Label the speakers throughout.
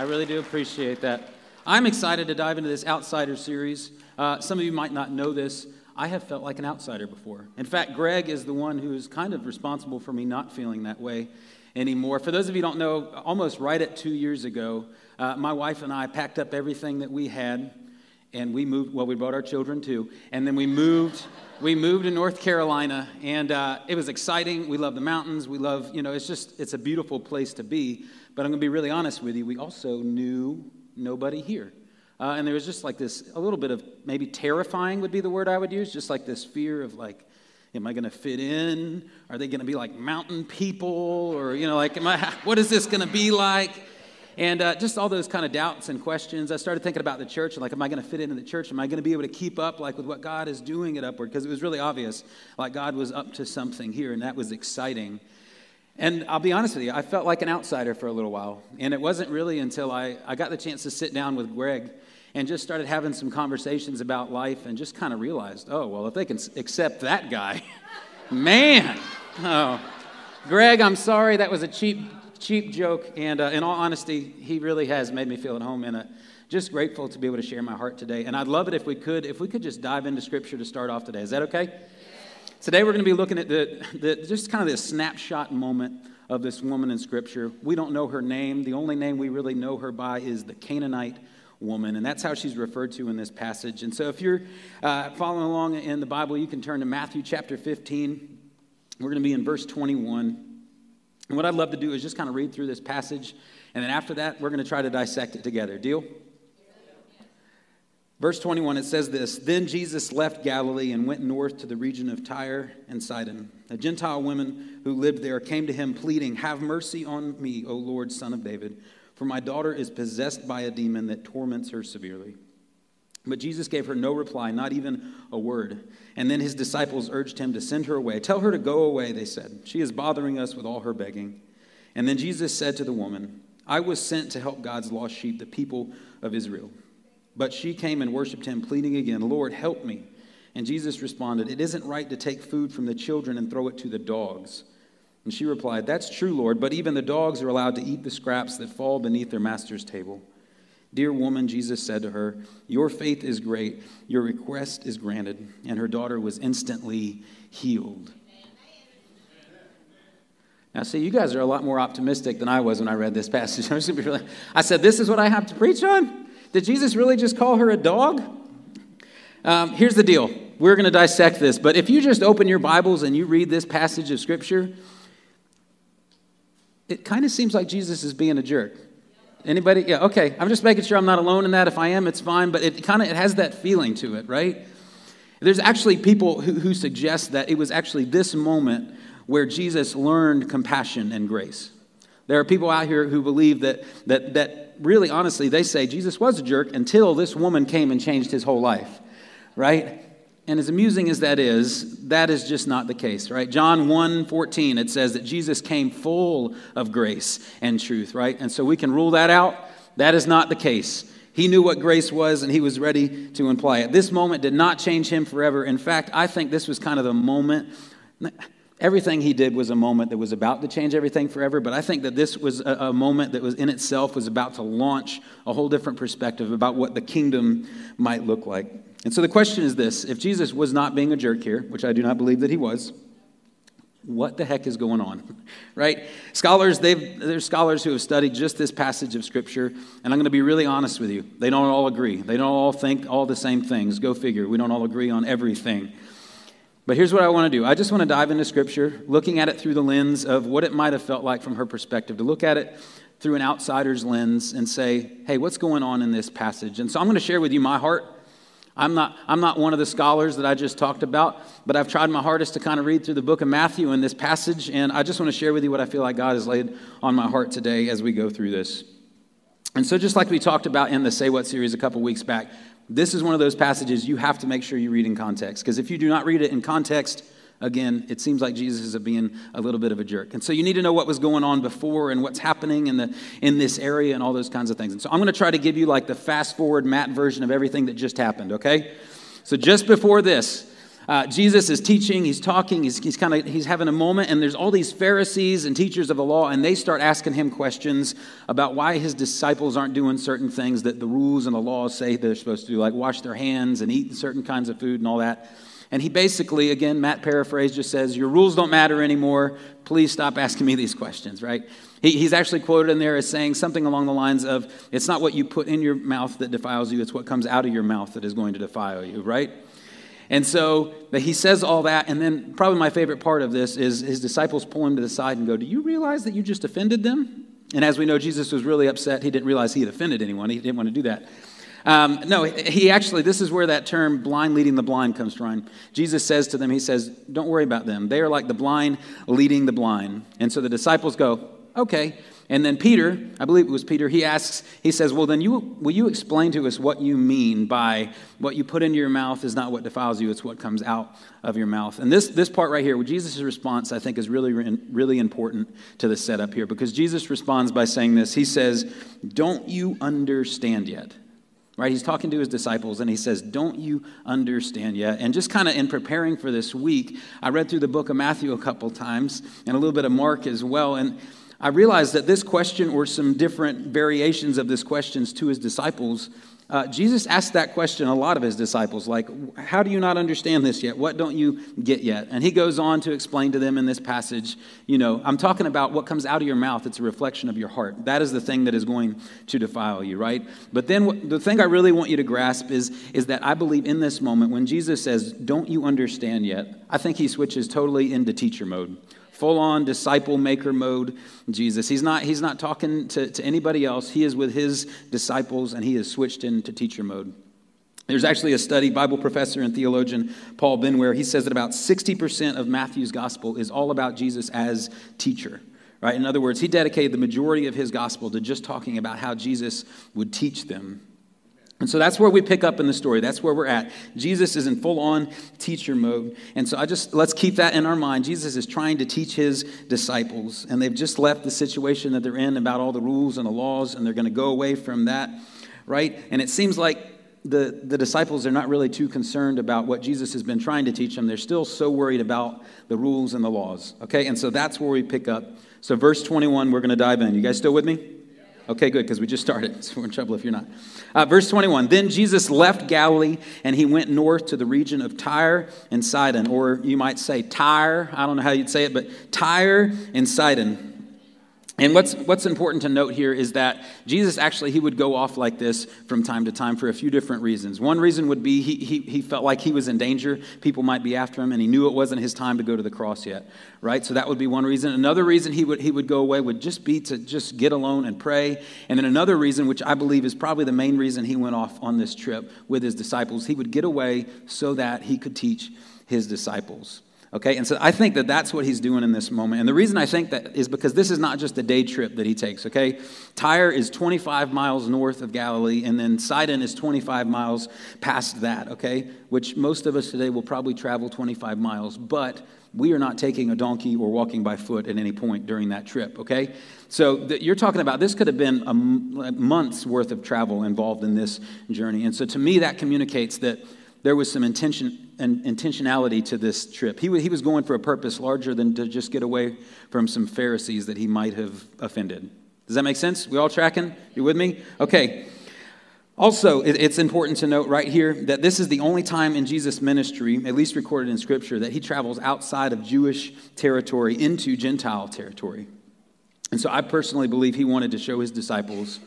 Speaker 1: I really do appreciate that. I'm excited to dive into this outsider series. Uh, some of you might not know this. I have felt like an outsider before. In fact, Greg is the one who is kind of responsible for me not feeling that way anymore. For those of you don't know, almost right at two years ago, uh, my wife and I packed up everything that we had and we moved well we brought our children too and then we moved we moved to north carolina and uh, it was exciting. We love the mountains. We love you know it's just it's a beautiful place to be. But i'm going to be really honest with you. We also knew nobody here. Uh, and there was just like this a little bit of maybe terrifying would be the word i would use just like this fear of like am i going to fit in? Are they going to be like mountain people? Or you know like am i what is this going to be like and uh, just all those kind of doubts and questions. I started thinking about the church and like, am I going to fit into the church? Am I going to be able to keep up like with what God is doing at Upward? Because it was really obvious, like God was up to something here, and that was exciting. And I'll be honest with you, I felt like an outsider for a little while. And it wasn't really until I, I got the chance to sit down with Greg and just started having some conversations about life and just kind of realized, oh, well, if they can accept that guy, man, oh. Greg, I'm sorry that was a cheap cheap joke. And uh, in all honesty, he really has made me feel at home in it. Just grateful to be able to share my heart today. And I'd love it if we could, if we could just dive into Scripture to start off today. Is that okay? Today we're going to be looking at the, the just kind of this snapshot moment of this woman in Scripture. We don't know her name. The only name we really know her by is the Canaanite woman, and that's how she's referred to in this passage. And so, if you're uh, following along in the Bible, you can turn to Matthew chapter 15. We're going to be in verse 21. And what I'd love to do is just kind of read through this passage, and then after that, we're going to try to dissect it together. Deal? Verse 21, it says this Then Jesus left Galilee and went north to the region of Tyre and Sidon. A Gentile woman who lived there came to him, pleading, Have mercy on me, O Lord, son of David, for my daughter is possessed by a demon that torments her severely. But Jesus gave her no reply, not even a word. And then his disciples urged him to send her away. Tell her to go away, they said. She is bothering us with all her begging. And then Jesus said to the woman, I was sent to help God's lost sheep, the people of Israel. But she came and worshiped him, pleading again, Lord, help me. And Jesus responded, It isn't right to take food from the children and throw it to the dogs. And she replied, That's true, Lord, but even the dogs are allowed to eat the scraps that fall beneath their master's table. Dear woman, Jesus said to her, Your faith is great. Your request is granted. And her daughter was instantly healed. Now, see, you guys are a lot more optimistic than I was when I read this passage. I said, This is what I have to preach on? Did Jesus really just call her a dog? Um, here's the deal. We're going to dissect this, but if you just open your Bibles and you read this passage of Scripture, it kind of seems like Jesus is being a jerk. Anybody? Yeah, okay. I'm just making sure I'm not alone in that. If I am, it's fine, but it kind of it has that feeling to it, right? There's actually people who, who suggest that it was actually this moment where Jesus learned compassion and grace. There are people out here who believe that, that, that really, honestly, they say Jesus was a jerk until this woman came and changed his whole life, right? And as amusing as that is, that is just not the case, right? John 1 14, it says that Jesus came full of grace and truth, right? And so we can rule that out. That is not the case. He knew what grace was and he was ready to imply it. This moment did not change him forever. In fact, I think this was kind of the moment. Everything he did was a moment that was about to change everything forever, but I think that this was a, a, moment that was in itself was about to launch a whole different perspective about what the kingdom might look like. And so the question is this if Jesus was not being a jerk here, which I do not believe that he was, what the heck is going on right? Scholars they've there's scholars who have studied just this passage of scripture and i'm going to be really honest with you. They don't all agree. They don't all think all the same things. Go figure. We don't all agree on everything. But here's what i want to do. I just want to dive into scripture looking at it through the lens of what it might have felt like from her perspective to look at it through an outsider's lens and say hey what's going on in this passage? And so i'm going to share with you my heart I'm not, I'm not one of the scholars that I just talked about, but I've tried my hardest to kind of read through the book of Matthew in this passage, and I just want to share with you what I feel like God has laid on my heart today as we go through this. And so, just like we talked about in the Say What series a couple weeks back, this is one of those passages you have to make sure you read in context, because if you do not read it in context, again, it seems like Jesus is being a little bit of a jerk. And so you need to know what was going on before and what's happening in, the, in this area and all those kinds of things. And so I'm going to try to give you like the fast forward Matt version of everything that just happened, okay? So just before this, uh, Jesus is teaching, he's talking, he's, he's kind of he's having a moment, and there's all these Pharisees and teachers of the law, and they start asking him questions about why his disciples aren't doing certain things that the rules and the laws say they're supposed to do, like wash their hands and eat certain kinds of food and all that. And he basically, again, Matt paraphrased, just says, Your rules don't matter anymore. Please stop asking me these questions, right? He, he's actually quoted in there as saying something along the lines of, It's not what you put in your mouth that defiles you, it's what comes out of your mouth that is going to defile you, right? And so he says all that, and then probably my favorite part of this is his disciples pull him to the side and go, Do you realize that you just offended them? And as we know, Jesus was really upset. He didn't realize he had offended anyone, he didn't want to do that. Um, no, he actually, this is where that term blind leading the blind comes from. Jesus says to them, He says, Don't worry about them. They are like the blind leading the blind. And so the disciples go, Okay. And then Peter, I believe it was Peter, he asks, he says, Well, then you, will you explain to us what you mean by what you put into your mouth is not what defiles you, it's what comes out of your mouth? And this, this part right here, Jesus' response, I think is really, really important to the setup here because Jesus responds by saying this. He says, Don't you understand yet? Right? He's talking to his disciples and he says, Don't you understand yet? And just kind of in preparing for this week, I read through the book of Matthew a couple times and a little bit of Mark as well. And I realized that this question, or some different variations of this questions to his disciples, uh, Jesus asked that question a lot of his disciples, like, How do you not understand this yet? What don't you get yet? And he goes on to explain to them in this passage, you know, I'm talking about what comes out of your mouth. It's a reflection of your heart. That is the thing that is going to defile you, right? But then the thing I really want you to grasp is, is that I believe in this moment, when Jesus says, Don't you understand yet? I think he switches totally into teacher mode full on disciple maker mode Jesus. He's not, he's not talking to, to anybody else. He is with his disciples and he has switched into teacher mode. There's actually a study, Bible professor and theologian Paul Benware, he says that about 60% of Matthew's gospel is all about Jesus as teacher. Right? In other words, he dedicated the majority of his gospel to just talking about how Jesus would teach them and so that's where we pick up in the story. That's where we're at. Jesus is in full on teacher mode. And so I just, let's keep that in our mind. Jesus is trying to teach his disciples, and they've just left the situation that they're in about all the rules and the laws, and they're going to go away from that, right? And it seems like the, the disciples are not really too concerned about what Jesus has been trying to teach them. They're still so worried about the rules and the laws, okay? And so that's where we pick up. So, verse 21, we're going to dive in. You guys still with me? Okay, good, because we just started, so we're in trouble if you're not. Uh, verse 21 Then Jesus left Galilee and he went north to the region of Tyre and Sidon, or you might say Tyre. I don't know how you'd say it, but Tyre and Sidon. And what's, what's important to note here is that Jesus actually, he would go off like this from time to time for a few different reasons. One reason would be he, he, he felt like he was in danger. People might be after him, and he knew it wasn't his time to go to the cross yet, right? So that would be one reason. Another reason he would, he would go away would just be to just get alone and pray. And then another reason, which I believe is probably the main reason he went off on this trip with his disciples, he would get away so that he could teach his disciples. Okay, and so I think that that's what he's doing in this moment. And the reason I think that is because this is not just a day trip that he takes, okay? Tyre is 25 miles north of Galilee, and then Sidon is 25 miles past that, okay? Which most of us today will probably travel 25 miles, but we are not taking a donkey or walking by foot at any point during that trip, okay? So you're talking about this could have been a month's worth of travel involved in this journey. And so to me, that communicates that there was some intention and intentionality to this trip. He, he was going for a purpose larger than to just get away from some Pharisees that he might have offended. Does that make sense? We all tracking? You with me? Okay. Also, it's important to note right here that this is the only time in Jesus' ministry, at least recorded in Scripture, that he travels outside of Jewish territory into Gentile territory. And so I personally believe he wanted to show his disciples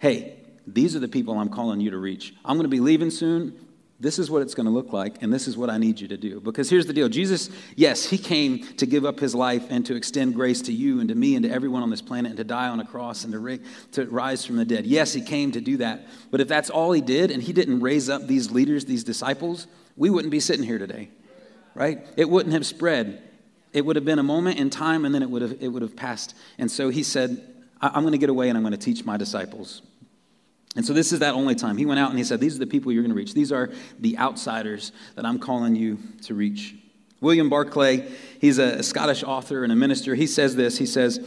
Speaker 1: hey, these are the people I'm calling you to reach. I'm going to be leaving soon. This is what it's going to look like, and this is what I need you to do. Because here's the deal Jesus, yes, he came to give up his life and to extend grace to you and to me and to everyone on this planet and to die on a cross and to, to rise from the dead. Yes, he came to do that. But if that's all he did and he didn't raise up these leaders, these disciples, we wouldn't be sitting here today, right? It wouldn't have spread. It would have been a moment in time and then it would have, it would have passed. And so he said, I'm going to get away and I'm going to teach my disciples. And so this is that only time. He went out and he said, These are the people you're going to reach. These are the outsiders that I'm calling you to reach. William Barclay, he's a Scottish author and a minister. He says this He says,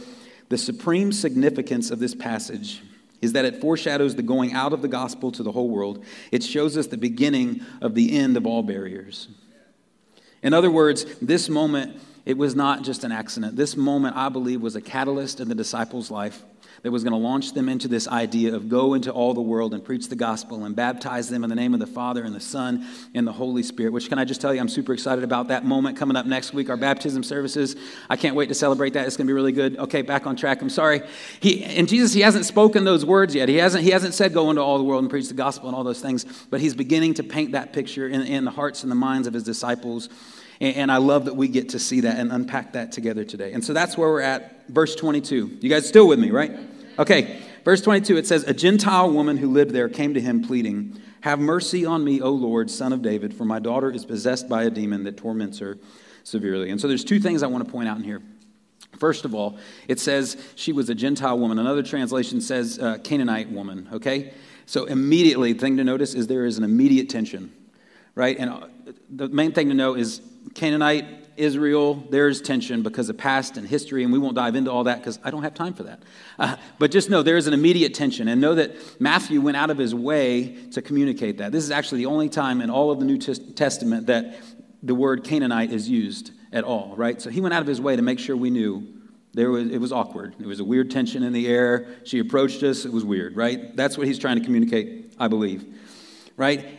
Speaker 1: The supreme significance of this passage is that it foreshadows the going out of the gospel to the whole world. It shows us the beginning of the end of all barriers. In other words, this moment, it was not just an accident. This moment, I believe, was a catalyst in the disciples' life that was going to launch them into this idea of go into all the world and preach the gospel and baptize them in the name of the Father and the Son and the Holy Spirit. Which, can I just tell you, I'm super excited about that moment coming up next week, our baptism services. I can't wait to celebrate that. It's going to be really good. Okay, back on track. I'm sorry. He, and Jesus, he hasn't spoken those words yet. He hasn't, he hasn't said go into all the world and preach the gospel and all those things, but he's beginning to paint that picture in, in the hearts and the minds of his disciples. And I love that we get to see that and unpack that together today. And so that's where we're at, verse 22. You guys still with me, right? Okay, verse 22, it says, A Gentile woman who lived there came to him pleading, Have mercy on me, O Lord, son of David, for my daughter is possessed by a demon that torments her severely. And so there's two things I want to point out in here. First of all, it says she was a Gentile woman. Another translation says uh, Canaanite woman, okay? So immediately, the thing to notice is there is an immediate tension, right? And uh, the main thing to know is Canaanite Israel, there's tension because of past and history, and we won't dive into all that because I don't have time for that. Uh, but just know there is an immediate tension, and know that Matthew went out of his way to communicate that. This is actually the only time in all of the New Testament that the word Canaanite is used at all, right? So he went out of his way to make sure we knew there was, it was awkward. There was a weird tension in the air. She approached us, it was weird, right? That's what he's trying to communicate, I believe, right?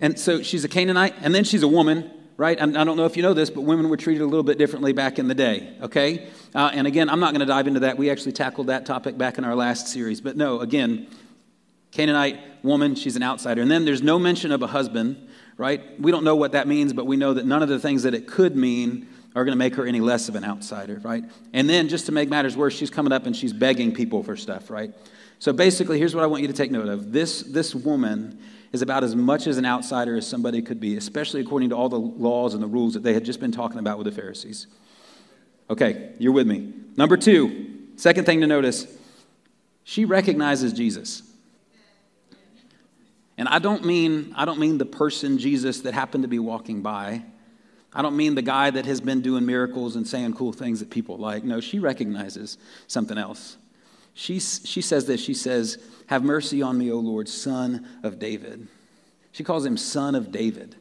Speaker 1: And so she's a Canaanite, and then she's a woman right? I don't know if you know this, but women were treated a little bit differently back in the day, okay? Uh, and again, I'm not going to dive into that. We actually tackled that topic back in our last series. But no, again, Canaanite woman, she's an outsider. And then there's no mention of a husband, right? We don't know what that means, but we know that none of the things that it could mean are going to make her any less of an outsider, right? And then just to make matters worse, she's coming up and she's begging people for stuff, right? So basically, here's what I want you to take note of. This, this woman is about as much as an outsider as somebody could be, especially according to all the laws and the rules that they had just been talking about with the Pharisees. Okay, you're with me. Number two, second thing to notice, she recognizes Jesus. And I don't mean I don't mean the person Jesus that happened to be walking by. I don't mean the guy that has been doing miracles and saying cool things that people like. No, she recognizes something else. She, she says this. She says, have mercy on me, O Lord, son of David. She calls him son of David,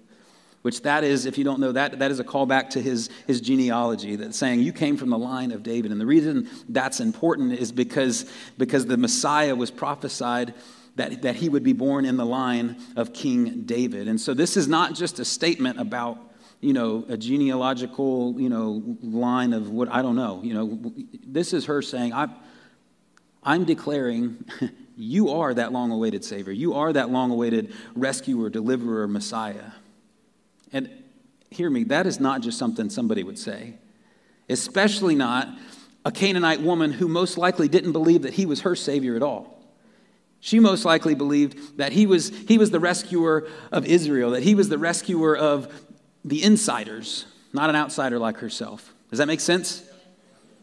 Speaker 1: which that is, if you don't know that, that is a callback to his, his genealogy that's saying you came from the line of David. And the reason that's important is because, because the Messiah was prophesied that, that he would be born in the line of King David. And so this is not just a statement about you know, a genealogical, you know, line of what I don't know. You know, this is her saying, I, I'm declaring you are that long awaited Savior. You are that long awaited rescuer, deliverer, Messiah. And hear me, that is not just something somebody would say, especially not a Canaanite woman who most likely didn't believe that he was her Savior at all. She most likely believed that he was, he was the rescuer of Israel, that he was the rescuer of the insiders, not an outsider like herself. Does that make sense?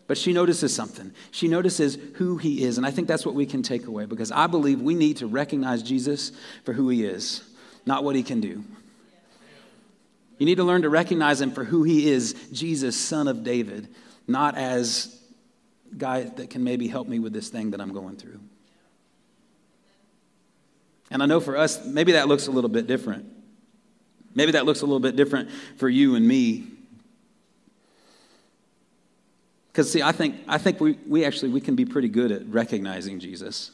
Speaker 1: But she notices something. She notices who he is. And I think that's what we can take away because I believe we need to recognize Jesus for who he is, not what he can do. You need to learn to recognize him for who he is Jesus, son of David, not as guy that can maybe help me with this thing that I'm going through. And I know for us, maybe that looks a little bit different. Maybe that looks a little bit different for you and me. Because see, I think, I think we, we actually we can be pretty good at recognizing Jesus.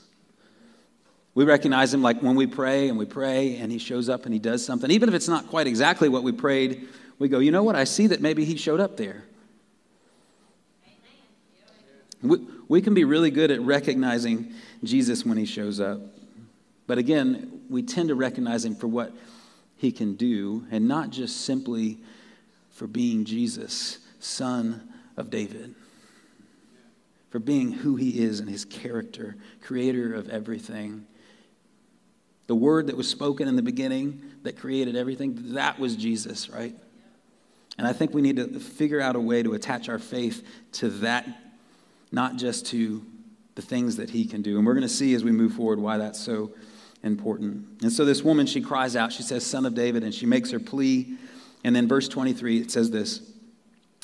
Speaker 1: We recognize him like when we pray and we pray and he shows up and he does something. Even if it's not quite exactly what we prayed, we go, you know what? I see that maybe he showed up there. We, we can be really good at recognizing Jesus when he shows up. But again, we tend to recognize him for what he can do and not just simply for being Jesus, son of David for being who he is and his character, creator of everything. The word that was spoken in the beginning that created everything, that was Jesus, right? And I think we need to figure out a way to attach our faith to that, not just to the things that he can do. And we're going to see as we move forward why that's so important. And so this woman, she cries out, she says, Son of David, and she makes her plea. And then verse 23, it says this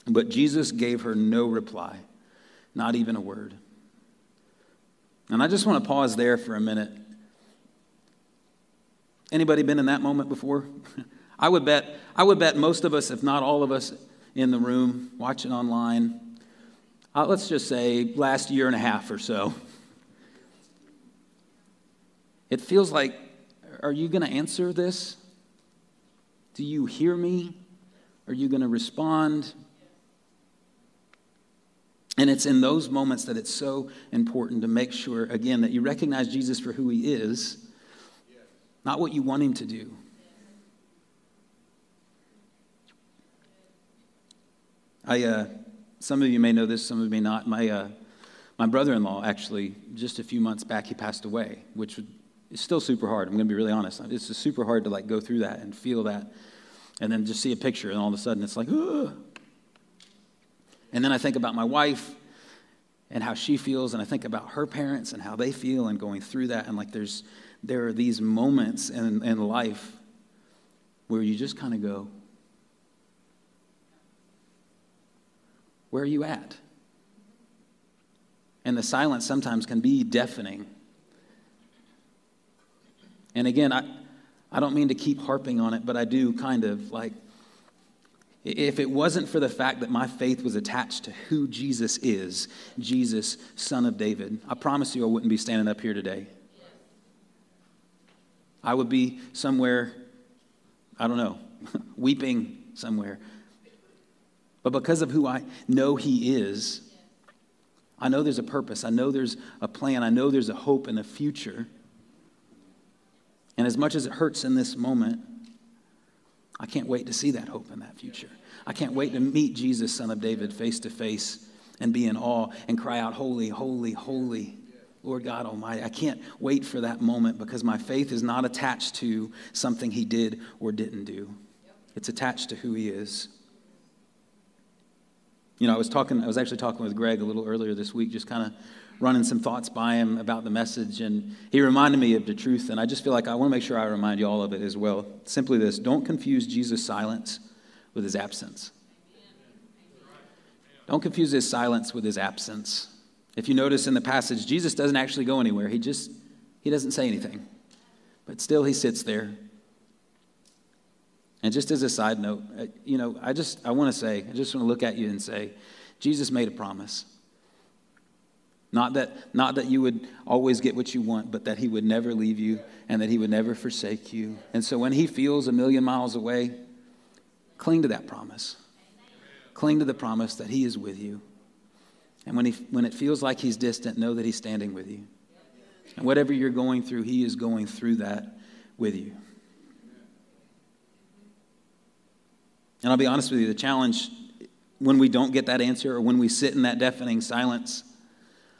Speaker 1: But Jesus gave her no reply. Not even a word. And I just want to pause there for a minute. Anybody been in that moment before? I would bet, I would bet most of us, if not all of us in the room, watching online, uh, let's just say last year and a half or so, it feels like, are you going to answer this? Do you hear me? Are you going to respond? And it's in those moments that it's so important to make sure, again, that you recognize Jesus for who he is, not what you want him to do. I, uh, some of you may know this, some of you may not. My, uh, my brother in law, actually, just a few months back, he passed away, which is still super hard. I'm going to be really honest. It's super hard to like go through that and feel that, and then just see a picture, and all of a sudden it's like, Ugh. And then I think about my wife and how she feels, and I think about her parents and how they feel, and going through that, and like there's there are these moments in, in life where you just kind of go, Where are you at? And the silence sometimes can be deafening. And again, I, I don't mean to keep harping on it, but I do kind of like, if it wasn't for the fact that my faith was attached to who Jesus is, Jesus, son of David, I promise you I wouldn't be standing up here today. I would be somewhere, I don't know, weeping somewhere. But because of who I know He is, I know there's a purpose. I know there's a plan. I know there's a hope and a future. And as much as it hurts in this moment, I can't wait to see that hope in that future. I can't wait to meet Jesus, Son of David, face to face and be in awe and cry out, Holy, holy, holy, Lord God Almighty. I can't wait for that moment because my faith is not attached to something He did or didn't do, it's attached to who He is. You know, I was talking, I was actually talking with Greg a little earlier this week, just kind of running some thoughts by him about the message, and he reminded me of the truth, and I just feel like I want to make sure I remind you all of it as well. Simply this don't confuse Jesus' silence with his absence. Don't confuse his silence with his absence. If you notice in the passage, Jesus doesn't actually go anywhere. He just he doesn't say anything. But still he sits there and just as a side note, uh, you know, I just I want to say, I just want to look at you and say, Jesus made a promise. Not that, not that you would always get what you want, but that he would never leave you and that he would never forsake you. And so when he feels a million miles away, cling to that promise. Cling to the promise that he is with you. And when, he, when it feels like he's distant, know that he's standing with you. And whatever you're going through, he is going through that with you. And I'll be honest with you, the challenge when we don't get that answer or when we sit in that deafening silence,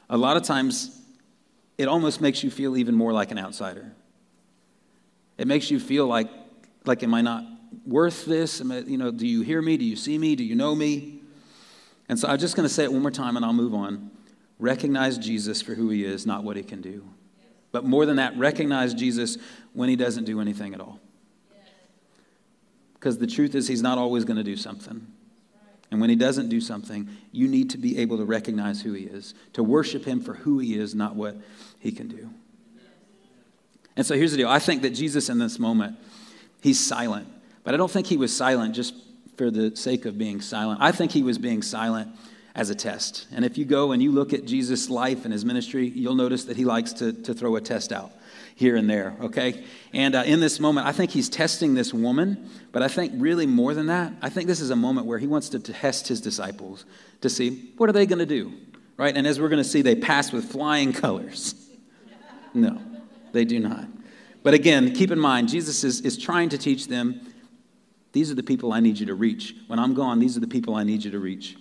Speaker 1: a lot of times it almost makes you feel even more like an outsider. It makes you feel like, like am I not worth this? I, you know, do you hear me? Do you see me? Do you know me? And so I'm just going to say it one more time and I'll move on. Recognize Jesus for who he is, not what he can do. But more than that, recognize Jesus when he doesn't do anything at all. Because the truth is, he's not always going to do something. And when he doesn't do something, you need to be able to recognize who he is, to worship him for who he is, not what he can do. And so here's the deal I think that Jesus, in this moment, he's silent. But I don't think he was silent just for the sake of being silent. I think he was being silent as a test. And if you go and you look at Jesus' life and his ministry, you'll notice that he likes to, to throw a test out here and there, okay? And uh, in this moment, I think he's testing this woman, but I think really more than that, I think this is a moment where he wants to test his disciples to see what are they going to do, right? And as we're going to see, they pass with flying colors. No, they do not. But again, keep in mind, Jesus is, is trying to teach them these are the people I need you to reach. When I'm gone, these are the people I need you to reach.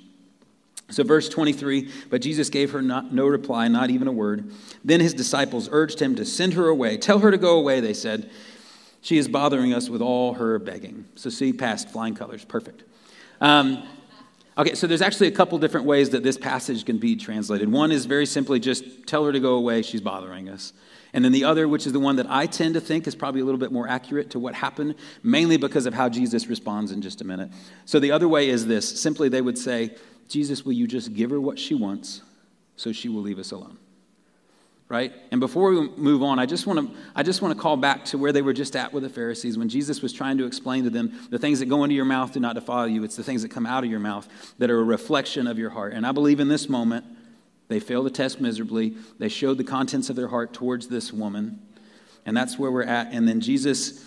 Speaker 1: So, verse 23, but Jesus gave her not, no reply, not even a word. Then his disciples urged him to send her away. Tell her to go away, they said. She is bothering us with all her begging. So, see, past flying colors. Perfect. Um, okay, so there's actually a couple different ways that this passage can be translated. One is very simply just tell her to go away, she's bothering us. And then the other, which is the one that I tend to think is probably a little bit more accurate to what happened, mainly because of how Jesus responds in just a minute. So the other way is this simply they would say, Jesus, will you just give her what she wants so she will leave us alone? right? And before we move on, I just want to I just want to call back to where they were just at with the Pharisees when Jesus was trying to explain to them the things that go into your mouth do not defile you. It's the things that come out of your mouth that are a reflection of your heart. And I believe in this moment they failed the test miserably. They showed the contents of their heart towards this woman. And that's where we're at. And then Jesus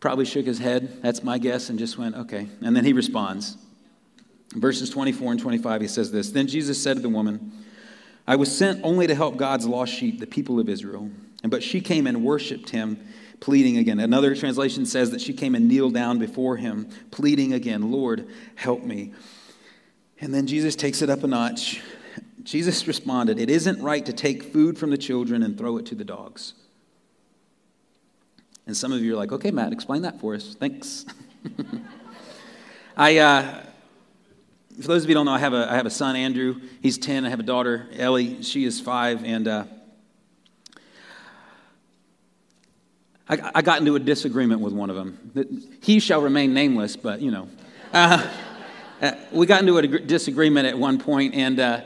Speaker 1: probably shook his head, that's my guess, and just went, okay. And then he responds. Verses 24 and 25, he says this Then Jesus said to the woman, I was sent only to help God's lost sheep, the people of Israel. And but she came and worshiped him, pleading again. Another translation says that she came and kneeled down before him, pleading again, Lord, help me. And then Jesus takes it up a notch. Jesus responded, It isn't right to take food from the children and throw it to the dogs. And some of you are like, okay, Matt, explain that for us. Thanks. I, uh, for those of you who don't know, I have a, I have a son, Andrew. He's 10. I have a daughter, Ellie. She is five. And uh, I, I, got into a disagreement with one of them. He shall remain nameless, but you know. Uh, uh, we got into a disagreement at one point, and uh,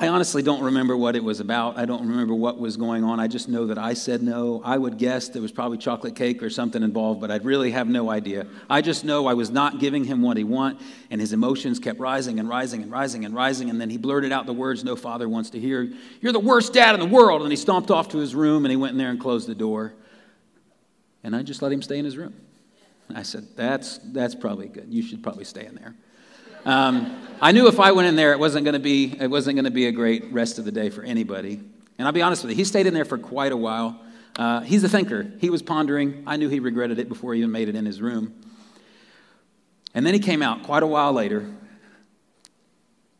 Speaker 1: I honestly don't remember what it was about. I don't remember what was going on. I just know that I said no. I would guess there was probably chocolate cake or something involved, but I'd really have no idea. I just know I was not giving him what he wanted, and his emotions kept rising and rising and rising and rising. And then he blurted out the words no father wants to hear You're the worst dad in the world. And he stomped off to his room and he went in there and closed the door. And I just let him stay in his room. I said, That's, that's probably good. You should probably stay in there. Um, I knew if I went in there, it wasn't going to be it wasn't going to be a great rest of the day for anybody. And I'll be honest with you, he stayed in there for quite a while. Uh, he's a thinker. He was pondering. I knew he regretted it before he even made it in his room. And then he came out quite a while later.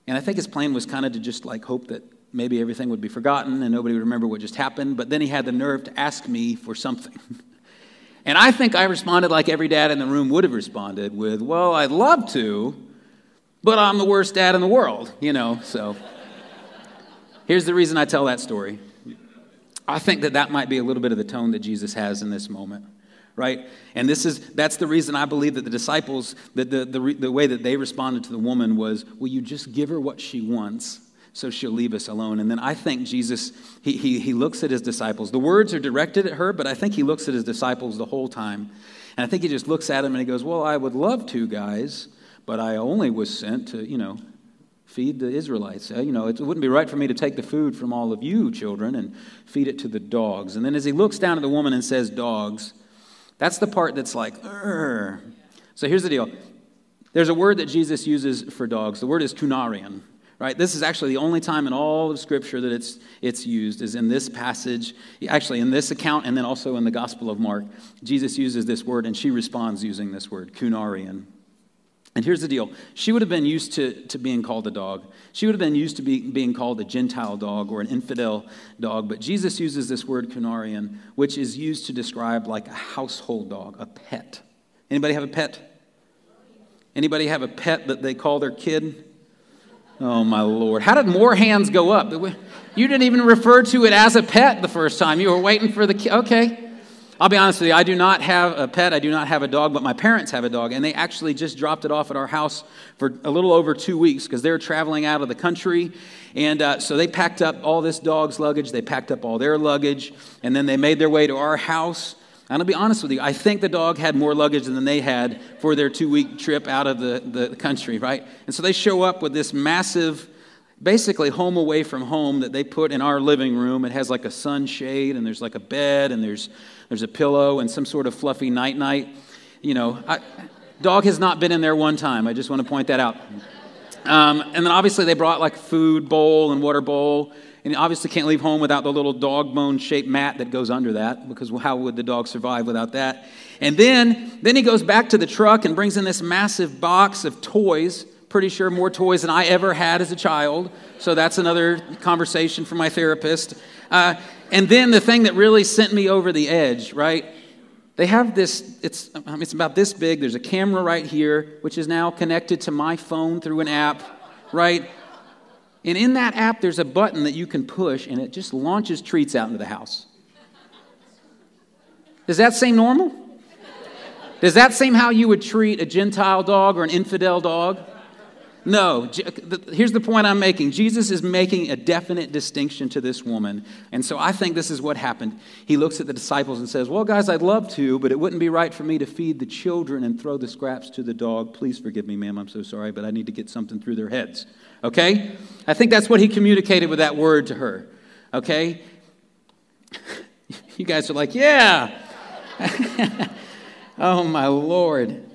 Speaker 1: And I think his plan was kind of to just like hope that maybe everything would be forgotten and nobody would remember what just happened. But then he had the nerve to ask me for something. and I think I responded like every dad in the room would have responded with, Well, I'd love to, but I'm the worst dad in the world, you know, so. Here's the reason I tell that story. I think that that might be a little bit of the tone that Jesus has in this moment, right? And this is, that's the reason I believe that the disciples, that the, the, the way that they responded to the woman was, will you just give her what she wants? so she'll leave us alone. And then I think Jesus, he, he, he looks at his disciples. The words are directed at her, but I think he looks at his disciples the whole time. And I think he just looks at them and he goes, Well, I would love to, guys, but I only was sent to, you know, feed the Israelites. Uh, you know, it wouldn't be right for me to take the food from all of you, children, and feed it to the dogs. And then as he looks down at the woman and says, dogs, that's the part that's like, Urgh. so here's the deal. There's a word that Jesus uses for dogs. The word is kunarion, right? This is actually the only time in all of Scripture that it's, it's used, is in this passage, actually in this account, and then also in the Gospel of Mark. Jesus uses this word, and she responds using this word, kunarion. And here's the deal she would have been used to, to being called a dog. She would have been used to be, being called a Gentile dog or an infidel dog. But Jesus uses this word kunarion, which is used to describe like a household dog, a pet. Anybody have a pet? Anybody have a pet that they call their kid? Oh, my Lord. How did more hands go up? You didn't even refer to it as a pet the first time. You were waiting for the kid. Okay. I'll be honest with you, I do not have a pet, I do not have a dog, but my parents have a dog, and they actually just dropped it off at our house for a little over two weeks because they're traveling out of the country. And uh, so they packed up all this dog's luggage, they packed up all their luggage, and then they made their way to our house. And I'll be honest with you, I think the dog had more luggage than they had for their two week trip out of the, the country, right? And so they show up with this massive basically home away from home that they put in our living room. It has like a sunshade and there's like a bed and there's there's a pillow and some sort of fluffy night night. You know, I, dog has not been in there one time. I just want to point that out. Um, and then obviously they brought like food bowl and water bowl. And obviously can't leave home without the little dog bone shaped mat that goes under that because how would the dog survive without that? And then, then he goes back to the truck and brings in this massive box of toys. Pretty sure more toys than I ever had as a child. So that's another conversation for my therapist. Uh, and then the thing that really sent me over the edge, right? They have this, it's, it's about this big. There's a camera right here, which is now connected to my phone through an app, right? And in that app, there's a button that you can push, and it just launches treats out into the house. Does that seem normal? Does that seem how you would treat a Gentile dog or an infidel dog? No, here's the point I'm making. Jesus is making a definite distinction to this woman. And so I think this is what happened. He looks at the disciples and says, Well, guys, I'd love to, but it wouldn't be right for me to feed the children and throw the scraps to the dog. Please forgive me, ma'am. I'm so sorry, but I need to get something through their heads. Okay? I think that's what he communicated with that word to her. Okay? You guys are like, Yeah. oh, my Lord.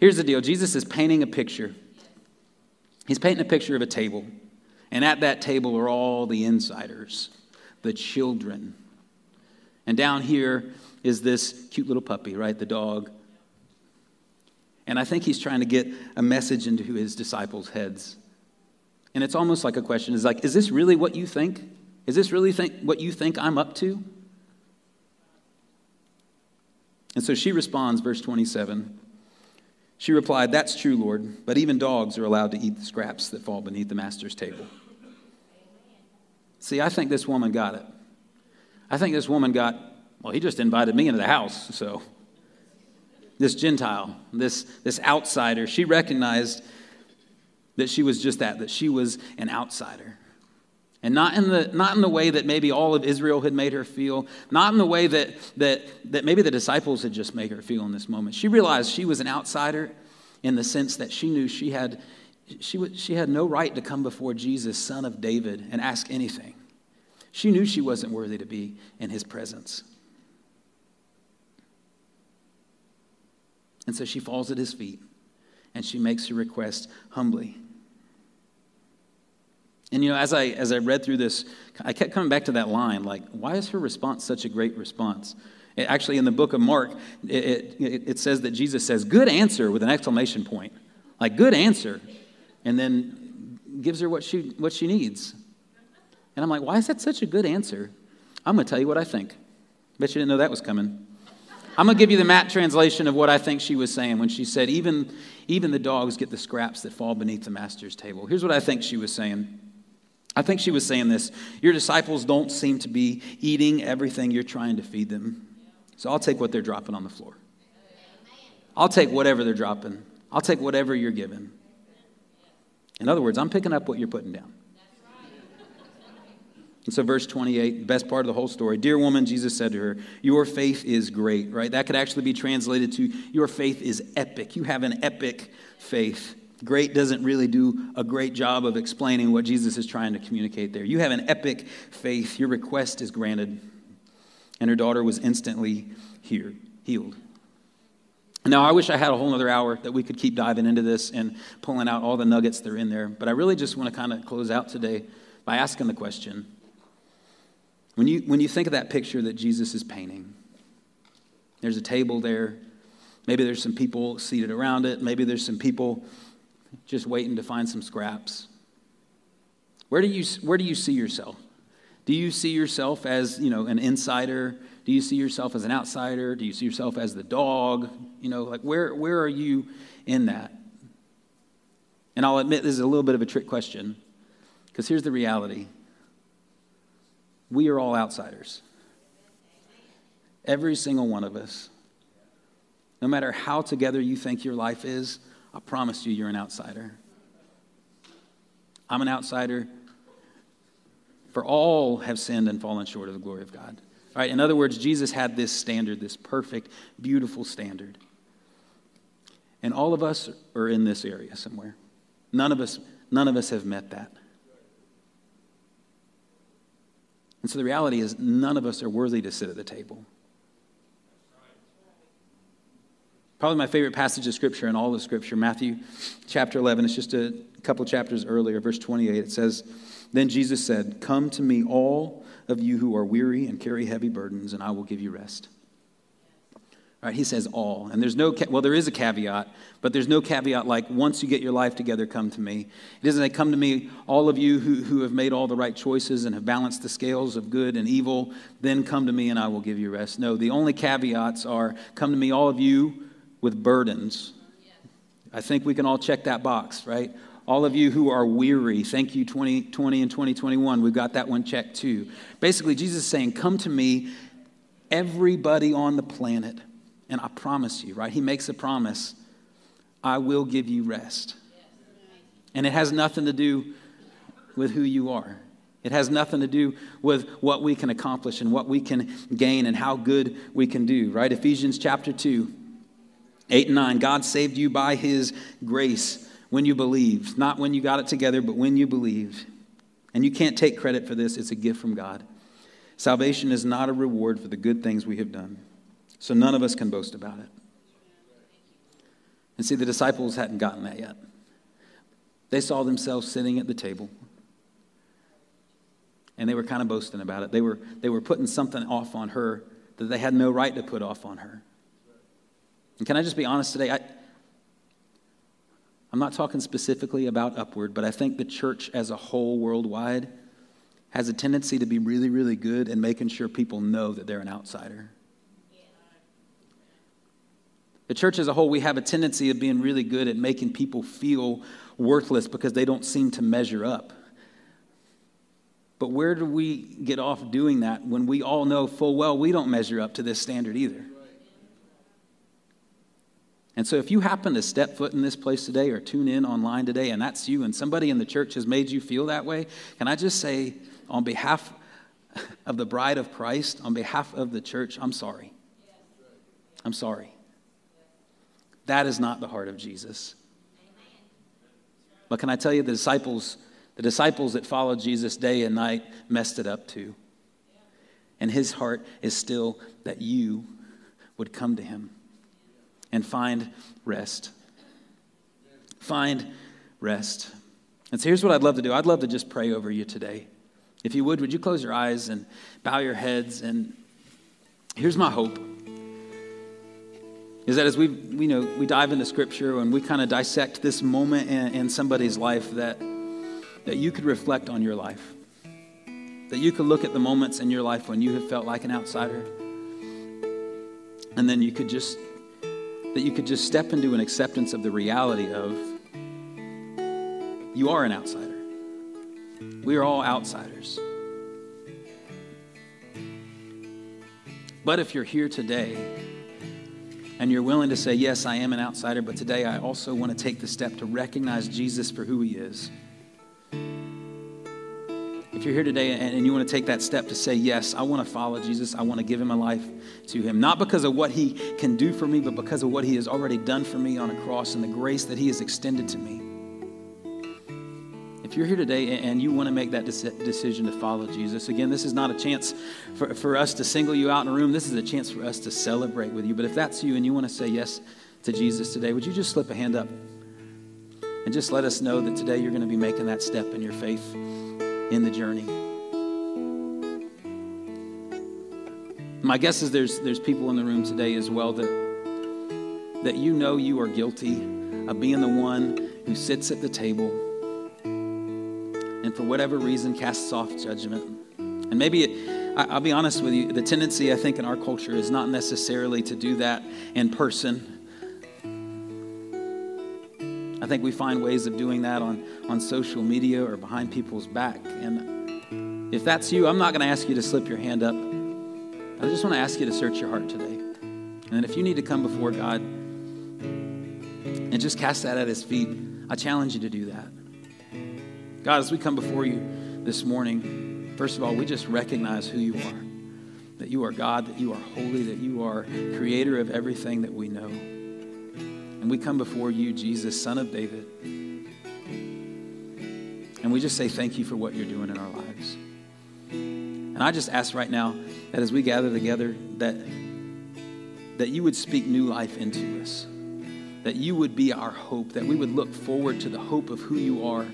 Speaker 1: Here's the deal Jesus is painting a picture. He's painting a picture of a table. And at that table are all the insiders, the children. And down here is this cute little puppy, right? The dog. And I think he's trying to get a message into his disciples' heads. And it's almost like a question is like, is this really what you think? Is this really think, what you think I'm up to? And so she responds, verse 27. She replied, That's true, Lord, but even dogs are allowed to eat the scraps that fall beneath the master's table. See, I think this woman got it. I think this woman got, well, he just invited me into the house, so. This Gentile, this, this outsider, she recognized that she was just that, that she was an outsider. And not in, the, not in the way that maybe all of Israel had made her feel, not in the way that, that, that maybe the disciples had just made her feel in this moment. She realized she was an outsider in the sense that she knew she had, she, she had no right to come before Jesus, son of David, and ask anything. She knew she wasn't worthy to be in his presence. And so she falls at his feet and she makes her request humbly. And you know, as I as I read through this, I kept coming back to that line, like, why is her response such a great response? It, actually, in the book of Mark, it, it, it says that Jesus says, "Good answer" with an exclamation point, like "Good answer," and then gives her what she what she needs. And I'm like, why is that such a good answer? I'm going to tell you what I think. Bet you didn't know that was coming. I'm going to give you the Matt translation of what I think she was saying when she said, even, even the dogs get the scraps that fall beneath the master's table. Here's what I think she was saying. I think she was saying this Your disciples don't seem to be eating everything you're trying to feed them. So I'll take what they're dropping on the floor. I'll take whatever they're dropping. I'll take whatever you're giving. In other words, I'm picking up what you're putting down. And so, verse 28, best part of the whole story. Dear woman, Jesus said to her, Your faith is great, right? That could actually be translated to, Your faith is epic. You have an epic faith. Great doesn't really do a great job of explaining what Jesus is trying to communicate there. You have an epic faith. Your request is granted. And her daughter was instantly here, healed. Now, I wish I had a whole other hour that we could keep diving into this and pulling out all the nuggets that are in there. But I really just want to kind of close out today by asking the question when you, when you think of that picture that Jesus is painting, there's a table there. Maybe there's some people seated around it. Maybe there's some people just waiting to find some scraps. Where do you, where do you see yourself? Do you see yourself as, you know, an insider? Do you see yourself as an outsider? Do you see yourself as the dog? You know, like where, where are you in that? And I'll admit this is a little bit of a trick question because here's the reality we are all outsiders. Every single one of us. No matter how together you think your life is, I promise you, you're an outsider. I'm an outsider. For all have sinned and fallen short of the glory of God. All right, in other words, Jesus had this standard, this perfect, beautiful standard. And all of us are in this area somewhere. None of us, none of us have met that. And so the reality is, none of us are worthy to sit at the table. Probably my favorite passage of Scripture in all of Scripture, Matthew chapter 11. It's just a couple chapters earlier, verse 28. It says, Then Jesus said, Come to me, all of you who are weary and carry heavy burdens, and I will give you rest. All right, he says all. And there's no, well, there is a caveat, but there's no caveat like, once you get your life together, come to me. It doesn't say, come to me, all of you who, who have made all the right choices and have balanced the scales of good and evil, then come to me and I will give you rest. No, the only caveats are, come to me, all of you with burdens. I think we can all check that box, right? All of you who are weary, thank you 2020 and 2021. We've got that one checked too. Basically, Jesus is saying, Come to me, everybody on the planet, and I promise you, right? He makes a promise I will give you rest. And it has nothing to do with who you are. It has nothing to do with what we can accomplish and what we can gain and how good we can do, right? Ephesians chapter 2, 8 and 9. God saved you by his grace when you believed, not when you got it together, but when you believed. And you can't take credit for this, it's a gift from God. Salvation is not a reward for the good things we have done. So none of us can boast about it. And see, the disciples hadn't gotten that yet. They saw themselves sitting at the table and they were kind of boasting about it. They were, they were putting something off on her that they had no right to put off on her. And can I just be honest today? I, I'm not talking specifically about Upward, but I think the church as a whole worldwide has a tendency to be really, really good in making sure people know that they're an outsider. The church as a whole, we have a tendency of being really good at making people feel worthless because they don't seem to measure up. But where do we get off doing that when we all know full well we don't measure up to this standard either? And so, if you happen to step foot in this place today or tune in online today, and that's you, and somebody in the church has made you feel that way, can I just say, on behalf of the bride of Christ, on behalf of the church, I'm sorry. I'm sorry. That is not the heart of Jesus. But can I tell you, the disciples the disciples that followed Jesus day and night messed it up too. And his heart is still that you would come to him and find rest. Find rest. And so here's what I'd love to do I'd love to just pray over you today. If you would, would you close your eyes and bow your heads? And here's my hope is that as we, we know we dive into scripture and we kind of dissect this moment in, in somebody's life that that you could reflect on your life. That you could look at the moments in your life when you have felt like an outsider. And then you could just, that you could just step into an acceptance of the reality of you are an outsider. We are all outsiders. But if you're here today and you're willing to say, Yes, I am an outsider, but today I also want to take the step to recognize Jesus for who he is if you're here today and, you want to take that step to say, Yes, I want to follow Jesus, I want to give him my life to him, not because of what he can do for me, but because of what he has already done for me on a cross and the grace that he has extended to me. If you're here today and you want to make that decision to follow Jesus, again, this is not a chance for, for us to single you out in a room. This is a chance for us to celebrate with you. But if that's you and you want to say yes to Jesus today, would you just slip a hand up and just let us know that today you're going to be making that step in your faith? In the journey. My guess is there's, there's people in the room today as well that, that you know you are guilty of being the one who sits at the table and for whatever reason casts off judgment. And maybe it, I, I'll be honest with you, the tendency I think in our culture is not necessarily to do that in person think we find ways of doing that on, on social media or behind people's back. And if that's you, I'm not going to ask you to slip your hand up. I just want to ask you to search your heart today. And if you need to come before God and just cast that at His feet, I challenge you to do that. God, as we come before you this morning, first of all, we just recognize who you are that you are God, that you are holy, that you are creator of everything that we know. And we come before you, Jesus, Son of David. And we just say thank you for what you're doing in our lives. And I just ask right now that as we gather together, that, that you would speak new life into us, that you would be our hope, that we would look forward to the hope of who you are.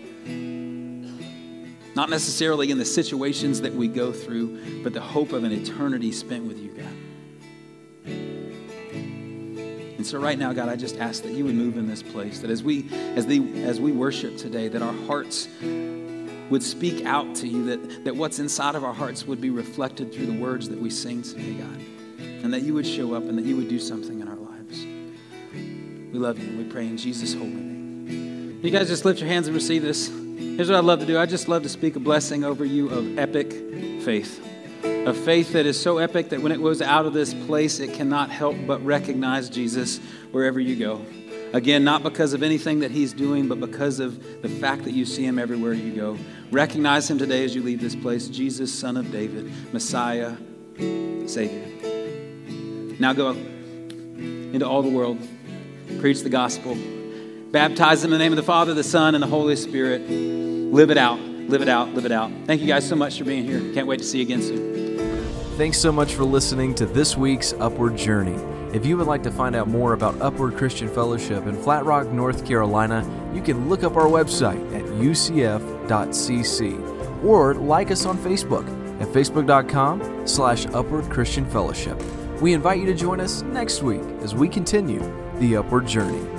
Speaker 1: Not necessarily in the situations that we go through, but the hope of an eternity spent with you, God. And so right now, God, I just ask that you would move in this place, that as we as the as we worship today, that our hearts would speak out to you, that, that what's inside of our hearts would be reflected through the words that we sing today, God. And that you would show up and that you would do something in our lives. We love you and we pray in Jesus' holy name. You guys just lift your hands and receive this. Here's what I'd love to do. I just love to speak a blessing over you of epic faith a faith that is so epic that when it goes out of this place, it cannot help but recognize Jesus wherever you go. Again, not because of anything that he's doing, but because of the fact that you see him everywhere you go. Recognize him today as you leave this place Jesus, Son of David, Messiah, Savior. Now go into all the world, preach the gospel, baptize in the name of the Father, the Son, and the Holy Spirit. Live it out, live it out, live it out. Thank you guys so much for being here. Can't wait to see you again soon.
Speaker 2: Thanks so much for listening to this week's Upward Journey. If you would like to find out more about Upward Christian Fellowship in Flat Rock, North Carolina, you can look up our website at ucf.cc or like us on Facebook at facebook.com slash upward christian fellowship. We invite you to join us next week as we continue the upward journey.